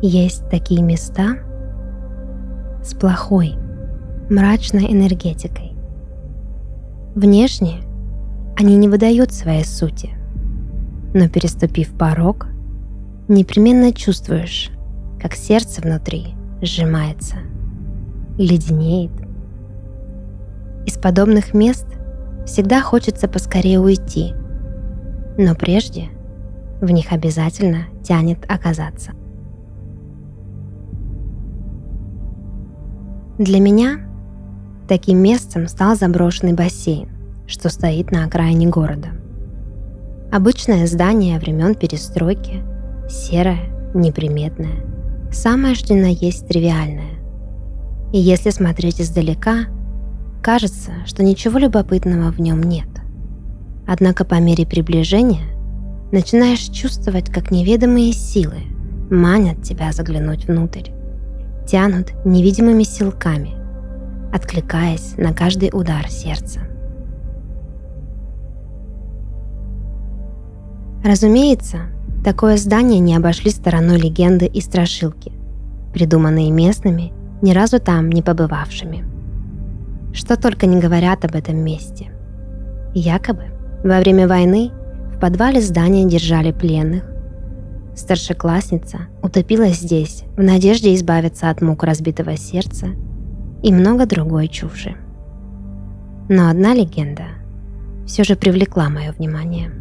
Есть такие места с плохой, мрачной энергетикой. Внешне они не выдают своей сути, но переступив порог, непременно чувствуешь, как сердце внутри сжимается, леденеет. Из подобных мест всегда хочется поскорее уйти, но прежде в них обязательно тянет оказаться. Для меня таким местом стал заброшенный бассейн, что стоит на окраине города. Обычное здание времен перестройки, серое, неприметное, самое что на есть тривиальное. И если смотреть издалека, кажется, что ничего любопытного в нем нет. Однако по мере приближения начинаешь чувствовать, как неведомые силы манят тебя заглянуть внутрь, тянут невидимыми силками, откликаясь на каждый удар сердца. Разумеется, такое здание не обошли стороной легенды и страшилки, придуманные местными, ни разу там не побывавшими. Что только не говорят об этом месте. Якобы во время войны в подвале здания держали пленных. Старшеклассница утопилась здесь в надежде избавиться от мук разбитого сердца и много другой чуши. Но одна легенда все же привлекла мое внимание.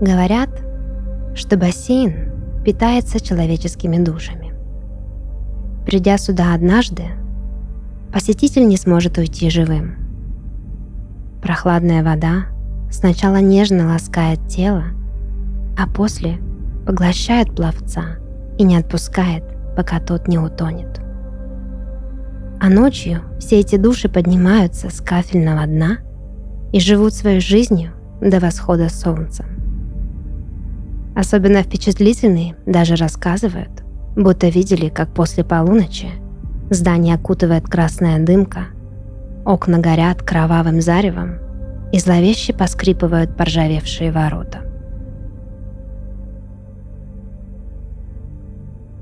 Говорят, что бассейн питается человеческими душами. Придя сюда однажды, посетитель не сможет уйти живым. Прохладная вода сначала нежно ласкает тело, а после поглощает пловца и не отпускает, пока тот не утонет. А ночью все эти души поднимаются с кафельного дна и живут своей жизнью до восхода солнца. Особенно впечатлительные даже рассказывают, будто видели, как после полуночи здание окутывает красная дымка, окна горят кровавым заревом и зловеще поскрипывают поржавевшие ворота.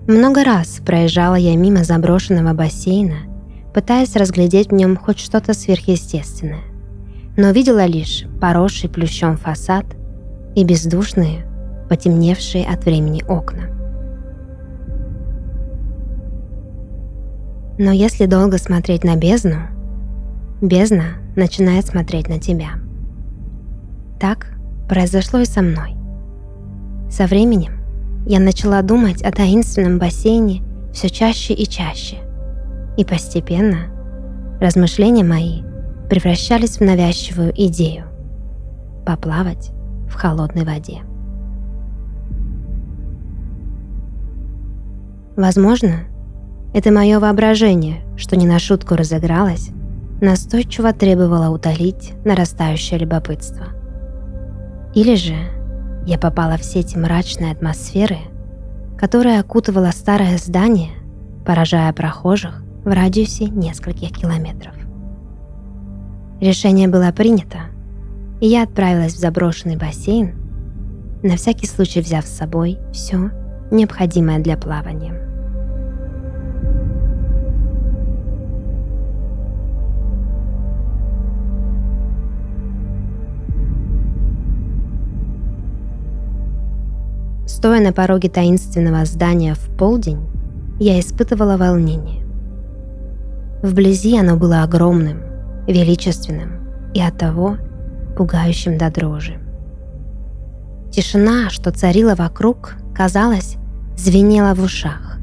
Много раз проезжала я мимо заброшенного бассейна, пытаясь разглядеть в нем хоть что-то сверхъестественное, но видела лишь поросший плющом фасад и бездушные, потемневшие от времени окна. Но если долго смотреть на бездну, бездна начинает смотреть на тебя. Так произошло и со мной. Со временем я начала думать о таинственном бассейне все чаще и чаще. И постепенно размышления мои превращались в навязчивую идею – поплавать в холодной воде. Возможно, это мое воображение, что не на шутку разыгралось, настойчиво требовало утолить нарастающее любопытство. Или же я попала в сети мрачной атмосферы, которая окутывала старое здание, поражая прохожих в радиусе нескольких километров. Решение было принято, и я отправилась в заброшенный бассейн, на всякий случай взяв с собой все необходимое для плавания. Стоя на пороге таинственного здания в полдень, я испытывала волнение. Вблизи оно было огромным, величественным и оттого пугающим до дрожи. Тишина, что царила вокруг, казалось, звенела в ушах,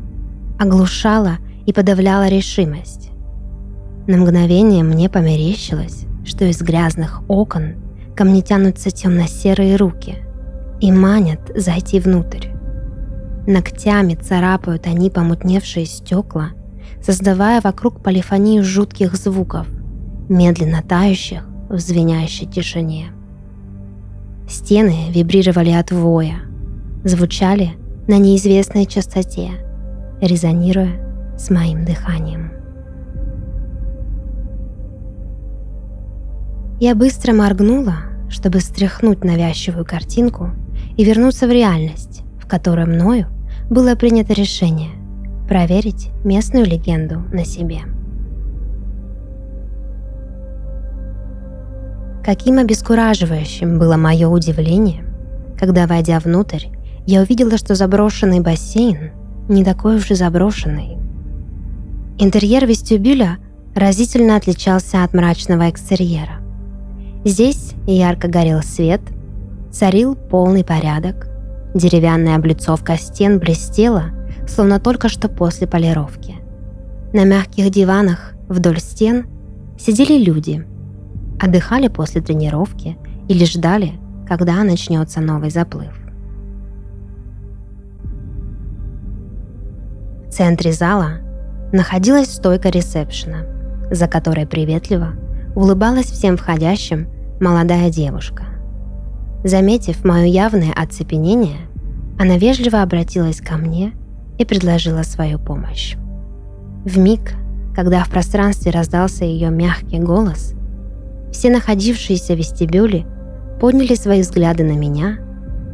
оглушала и подавляла решимость. На мгновение мне померещилось, что из грязных окон ко мне тянутся темно-серые руки, и манят зайти внутрь. Ногтями царапают они помутневшие стекла, создавая вокруг полифонию жутких звуков, медленно тающих в звенящей тишине. Стены вибрировали от воя, звучали на неизвестной частоте, резонируя с моим дыханием. Я быстро моргнула, чтобы стряхнуть навязчивую картинку и вернуться в реальность, в которой мною было принято решение проверить местную легенду на себе. Каким обескураживающим было мое удивление, когда, войдя внутрь, я увидела, что заброшенный бассейн не такой уж и заброшенный. Интерьер вестибюля разительно отличался от мрачного экстерьера. Здесь ярко горел свет, царил полный порядок, деревянная облицовка стен блестела, словно только что после полировки. На мягких диванах вдоль стен сидели люди, отдыхали после тренировки или ждали, когда начнется новый заплыв. В центре зала находилась стойка ресепшена, за которой приветливо улыбалась всем входящим молодая девушка. Заметив мое явное оцепенение, она вежливо обратилась ко мне и предложила свою помощь. В миг, когда в пространстве раздался ее мягкий голос, все находившиеся в вестибюле подняли свои взгляды на меня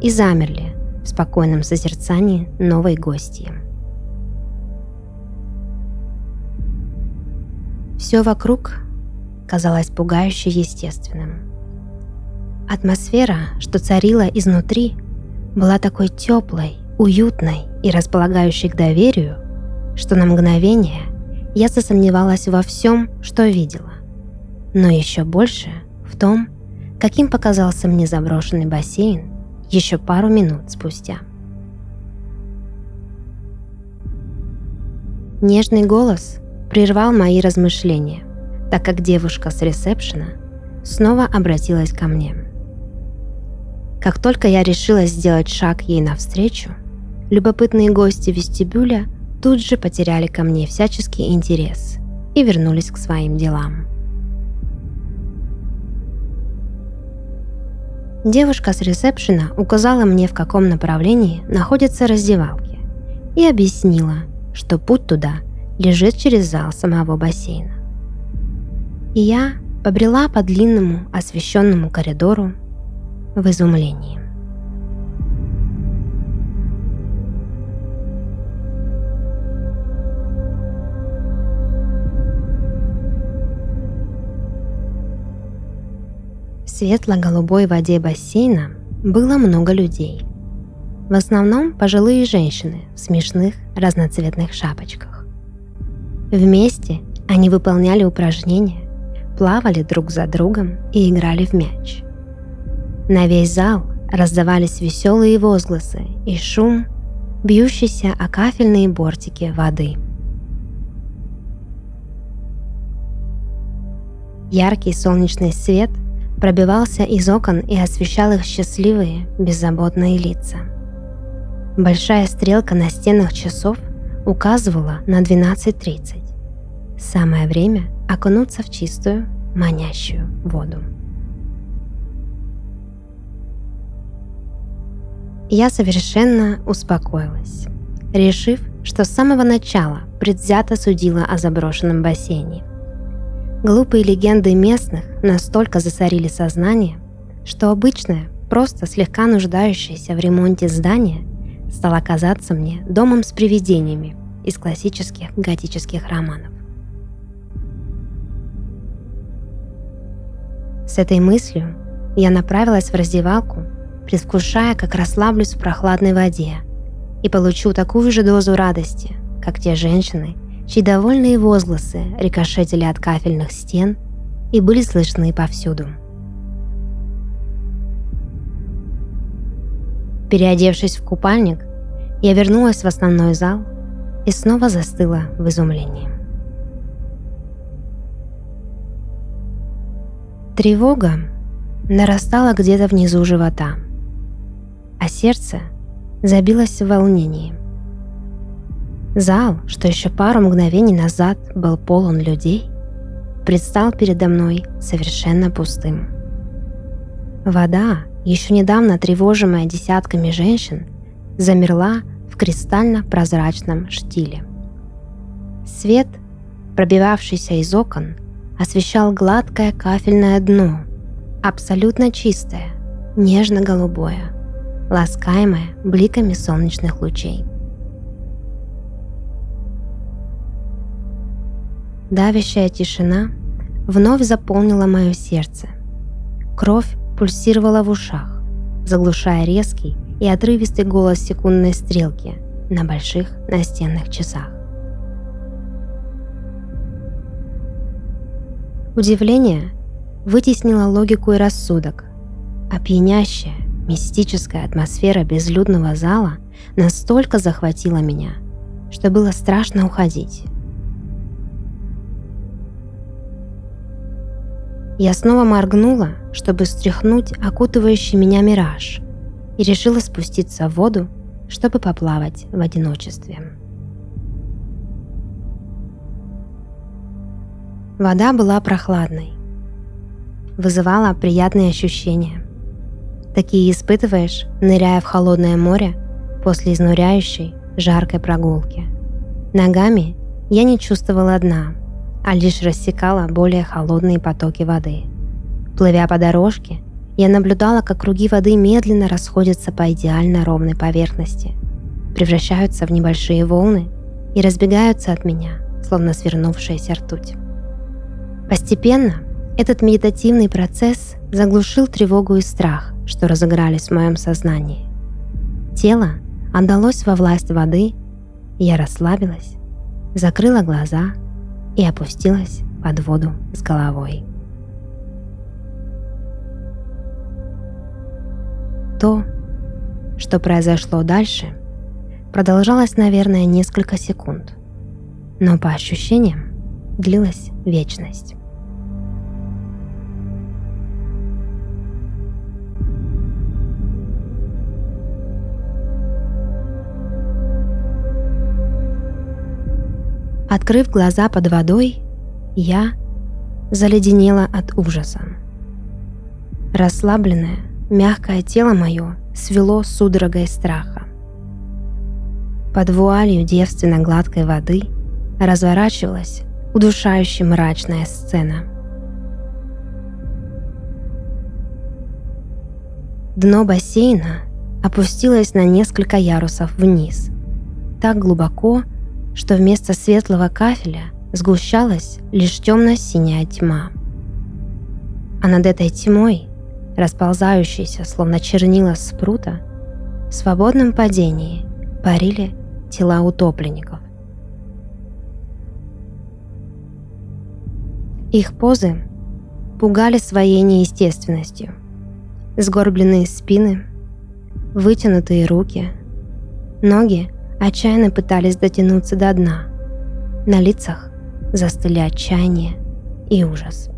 и замерли в спокойном созерцании новой гостьи. Все вокруг казалось пугающе естественным. Атмосфера, что царила изнутри, была такой теплой, уютной и располагающей к доверию, что на мгновение я засомневалась во всем, что видела. Но еще больше в том, каким показался мне заброшенный бассейн еще пару минут спустя. Нежный голос прервал мои размышления, так как девушка с ресепшена снова обратилась ко мне. Как только я решила сделать шаг ей навстречу, любопытные гости вестибюля тут же потеряли ко мне всяческий интерес и вернулись к своим делам. Девушка с ресепшена указала мне, в каком направлении находятся раздевалки, и объяснила, что путь туда лежит через зал самого бассейна. И я побрела по длинному освещенному коридору в изумлении. В светло-голубой воде бассейна было много людей. В основном пожилые женщины в смешных разноцветных шапочках. Вместе они выполняли упражнения, плавали друг за другом и играли в мяч. На весь зал раздавались веселые возгласы и шум, бьющийся о кафельные бортики воды. Яркий солнечный свет пробивался из окон и освещал их счастливые, беззаботные лица. Большая стрелка на стенах часов указывала на 12.30. Самое время окунуться в чистую, манящую воду. Я совершенно успокоилась, решив, что с самого начала предвзято судила о заброшенном бассейне. Глупые легенды местных настолько засорили сознание, что обычное, просто слегка нуждающееся в ремонте здание стало казаться мне домом с привидениями из классических готических романов. С этой мыслью я направилась в раздевалку, предвкушая, как расслаблюсь в прохладной воде и получу такую же дозу радости, как те женщины, чьи довольные возгласы рикошетили от кафельных стен и были слышны повсюду. Переодевшись в купальник, я вернулась в основной зал и снова застыла в изумлении. Тревога нарастала где-то внизу живота, а сердце забилось в волнении. Зал, что еще пару мгновений назад был полон людей, предстал передо мной совершенно пустым. Вода, еще недавно тревожимая десятками женщин, замерла в кристально-прозрачном штиле. Свет, пробивавшийся из окон, освещал гладкое кафельное дно, абсолютно чистое, нежно-голубое, ласкаемая бликами солнечных лучей. Давящая тишина вновь заполнила мое сердце. Кровь пульсировала в ушах, заглушая резкий и отрывистый голос секундной стрелки на больших настенных часах. Удивление вытеснило логику и рассудок, а пьянящая, мистическая атмосфера безлюдного зала настолько захватила меня, что было страшно уходить. Я снова моргнула, чтобы стряхнуть окутывающий меня мираж, и решила спуститься в воду, чтобы поплавать в одиночестве. Вода была прохладной, вызывала приятные ощущения. Такие испытываешь, ныряя в холодное море после изнуряющей, жаркой прогулки. Ногами я не чувствовала дна, а лишь рассекала более холодные потоки воды. Плывя по дорожке, я наблюдала, как круги воды медленно расходятся по идеально ровной поверхности, превращаются в небольшие волны и разбегаются от меня, словно свернувшаяся ртуть. Постепенно этот медитативный процесс заглушил тревогу и страх, что разыгрались в моем сознании. Тело отдалось во власть воды, я расслабилась, закрыла глаза и опустилась под воду с головой. То, что произошло дальше, продолжалось, наверное, несколько секунд, но по ощущениям длилась вечность. Открыв глаза под водой, я заледенела от ужаса. Расслабленное, мягкое тело мое свело судорогой страха. Под вуалью девственно гладкой воды разворачивалась удушающая мрачная сцена. Дно бассейна опустилось на несколько ярусов вниз, так глубоко, что вместо светлого кафеля сгущалась лишь темно-синяя тьма. А над этой тьмой, расползающейся словно чернила спрута, в свободном падении парили тела утопленников. Их позы пугали своей неестественностью. Сгорбленные спины, вытянутые руки, ноги отчаянно пытались дотянуться до дна. На лицах застыли отчаяние и ужас.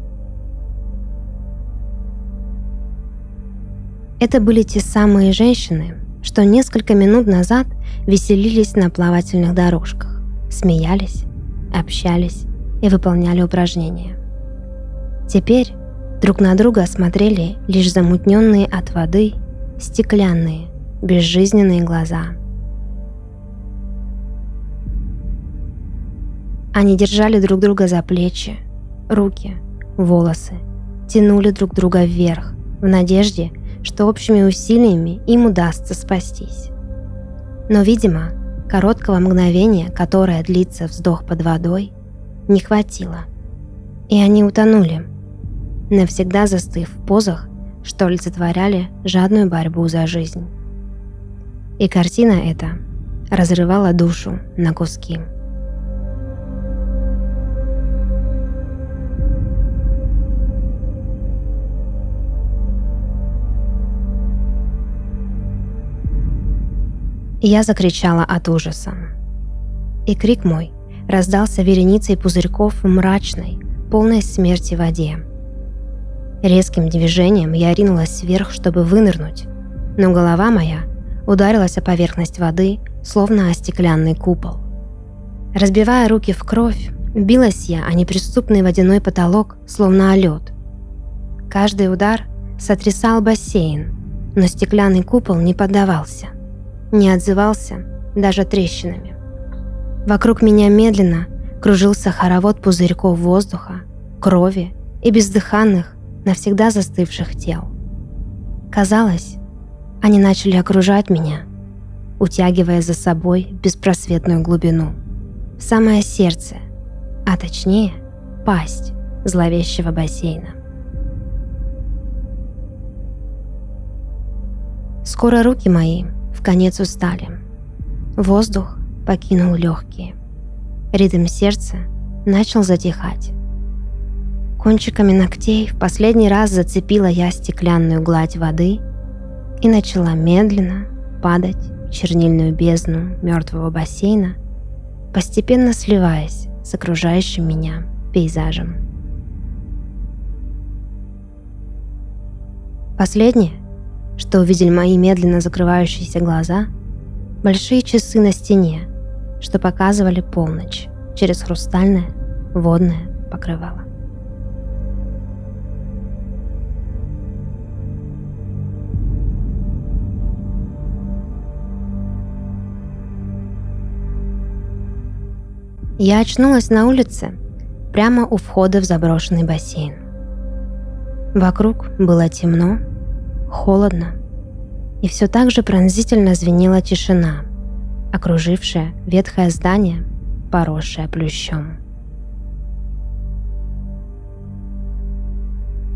Это были те самые женщины, что несколько минут назад веселились на плавательных дорожках, смеялись, общались и выполняли упражнения. Теперь друг на друга смотрели лишь замутненные от воды, стеклянные, безжизненные глаза – Они держали друг друга за плечи, руки, волосы, тянули друг друга вверх, в надежде, что общими усилиями им удастся спастись. Но, видимо, короткого мгновения, которое длится вздох под водой, не хватило. И они утонули, навсегда застыв в позах, что олицетворяли жадную борьбу за жизнь. И картина эта разрывала душу на куски. Я закричала от ужаса. И крик мой раздался вереницей пузырьков в мрачной, полной смерти воде. Резким движением я ринулась вверх, чтобы вынырнуть, но голова моя ударилась о поверхность воды, словно о стеклянный купол. Разбивая руки в кровь, билась я о неприступный водяной потолок, словно о лед. Каждый удар сотрясал бассейн, но стеклянный купол не поддавался – не отзывался даже трещинами. Вокруг меня медленно кружился хоровод пузырьков воздуха, крови и бездыханных, навсегда застывших тел. Казалось, Они начали окружать меня, утягивая за собой беспросветную глубину, в самое сердце, а точнее пасть зловещего бассейна. Скоро руки мои конец устали. Воздух покинул легкие. Ритм сердца начал затихать. Кончиками ногтей в последний раз зацепила я стеклянную гладь воды и начала медленно падать в чернильную бездну мертвого бассейна, постепенно сливаясь с окружающим меня пейзажем. Последнее, что увидели мои медленно закрывающиеся глаза, большие часы на стене, что показывали полночь через хрустальное водное покрывало. Я очнулась на улице, прямо у входа в заброшенный бассейн. Вокруг было темно, холодно, и все так же пронзительно звенела тишина, окружившая ветхое здание, поросшее плющом.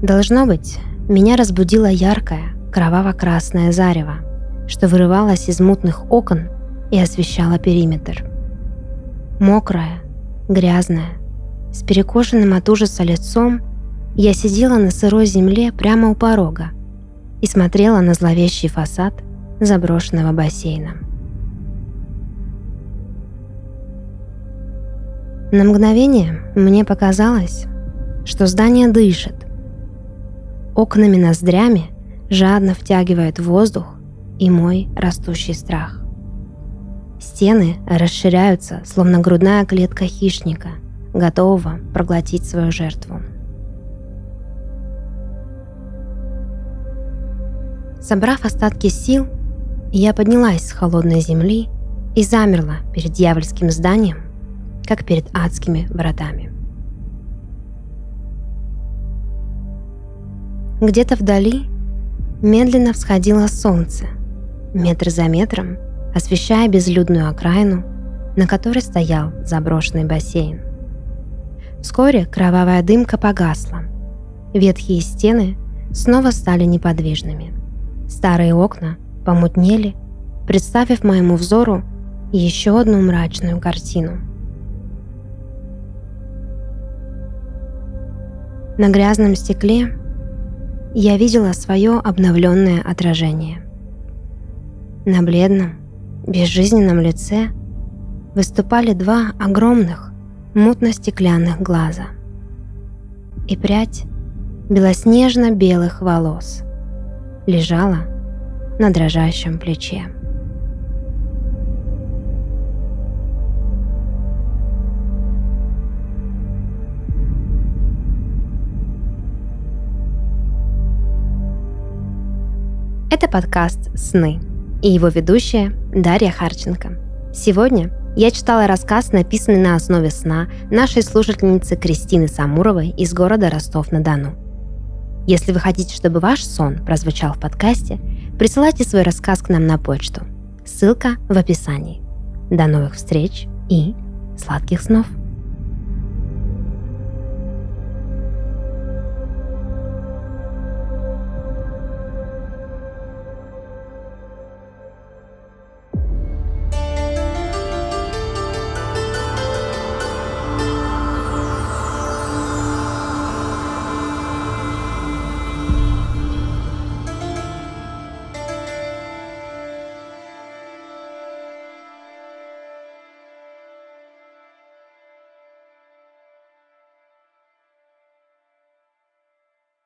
Должно быть, меня разбудило яркое, кроваво-красное зарево, что вырывалось из мутных окон и освещало периметр. Мокрая, грязная, с перекошенным от ужаса лицом, я сидела на сырой земле прямо у порога и смотрела на зловещий фасад заброшенного бассейна. На мгновение мне показалось, что здание дышит. Окнами-ноздрями жадно втягивает воздух и мой растущий страх. Стены расширяются, словно грудная клетка хищника, готового проглотить свою жертву. Собрав остатки сил, я поднялась с холодной земли и замерла перед дьявольским зданием, как перед адскими вратами. Где-то вдали медленно всходило солнце, метр за метром освещая безлюдную окраину, на которой стоял заброшенный бассейн. Вскоре кровавая дымка погасла. Ветхие стены снова стали неподвижными. Старые окна помутнели, представив моему взору еще одну мрачную картину. На грязном стекле я видела свое обновленное отражение. На бледном, безжизненном лице выступали два огромных мутно-стеклянных глаза и прядь белоснежно-белых волос лежала на дрожащем плече. Это подкаст «Сны» и его ведущая Дарья Харченко. Сегодня я читала рассказ, написанный на основе сна нашей слушательницы Кристины Самуровой из города Ростов-на-Дону. Если вы хотите, чтобы ваш сон прозвучал в подкасте, присылайте свой рассказ к нам на почту. Ссылка в описании. До новых встреч и сладких снов!